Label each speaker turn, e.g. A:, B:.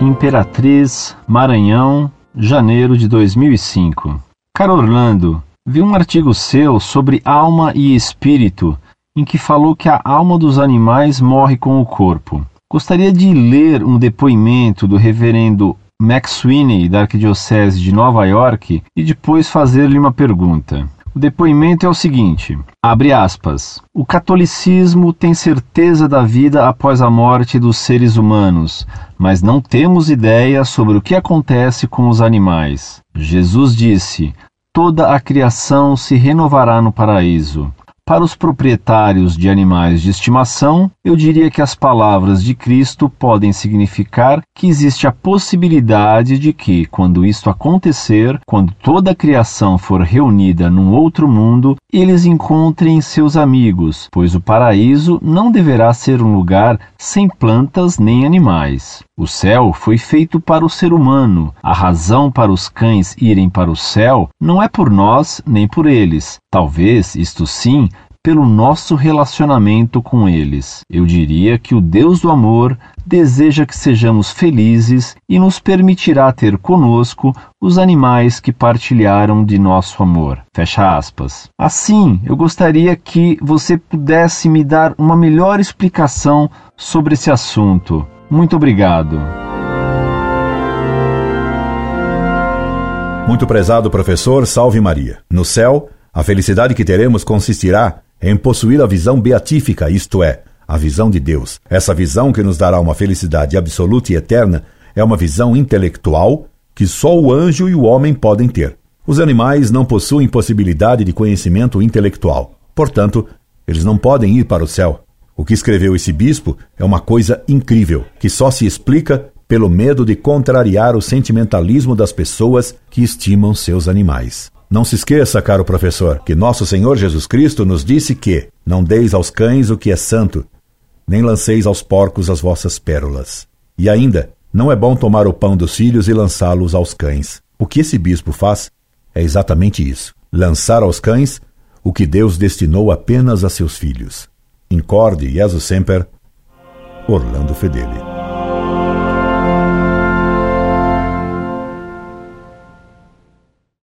A: Imperatriz, Maranhão, janeiro de 2005. Caro Orlando, vi um artigo seu sobre alma e espírito em que falou que a alma dos animais morre com o corpo. Gostaria de ler um depoimento do reverendo Max Sweeney, da Arquidiocese de Nova York, e depois fazer-lhe uma pergunta. O depoimento é o seguinte: abre aspas. O catolicismo tem certeza da vida após a morte dos seres humanos, mas não temos ideia sobre o que acontece com os animais. Jesus disse: toda a criação se renovará no paraíso. Para os proprietários de animais de estimação, eu diria que as palavras de Cristo podem significar que existe a possibilidade de que, quando isto acontecer, quando toda a criação for reunida num outro mundo, eles encontrem seus amigos, pois o paraíso não deverá ser um lugar sem plantas nem animais. O céu foi feito para o ser humano. A razão para os cães irem para o céu não é por nós nem por eles. Talvez, isto sim, pelo nosso relacionamento com eles. Eu diria que o Deus do amor deseja que sejamos felizes e nos permitirá ter conosco os animais que partilharam de nosso amor. Fecha aspas. Assim, eu gostaria que você pudesse me dar uma melhor explicação sobre esse assunto. Muito obrigado.
B: Muito prezado professor, salve Maria. No céu, a felicidade que teremos consistirá em possuir a visão beatífica, isto é, a visão de Deus. Essa visão que nos dará uma felicidade absoluta e eterna é uma visão intelectual que só o anjo e o homem podem ter. Os animais não possuem possibilidade de conhecimento intelectual. Portanto, eles não podem ir para o céu. O que escreveu esse bispo é uma coisa incrível, que só se explica pelo medo de contrariar o sentimentalismo das pessoas que estimam seus animais. Não se esqueça, caro professor, que nosso Senhor Jesus Cristo nos disse que não deis aos cães o que é santo, nem lanceis aos porcos as vossas pérolas. E ainda, não é bom tomar o pão dos filhos e lançá-los aos cães. O que esse bispo faz é exatamente isso: lançar aos cães o que Deus destinou apenas a seus filhos. Incorde Jesus Semper, Orlando Fedeli.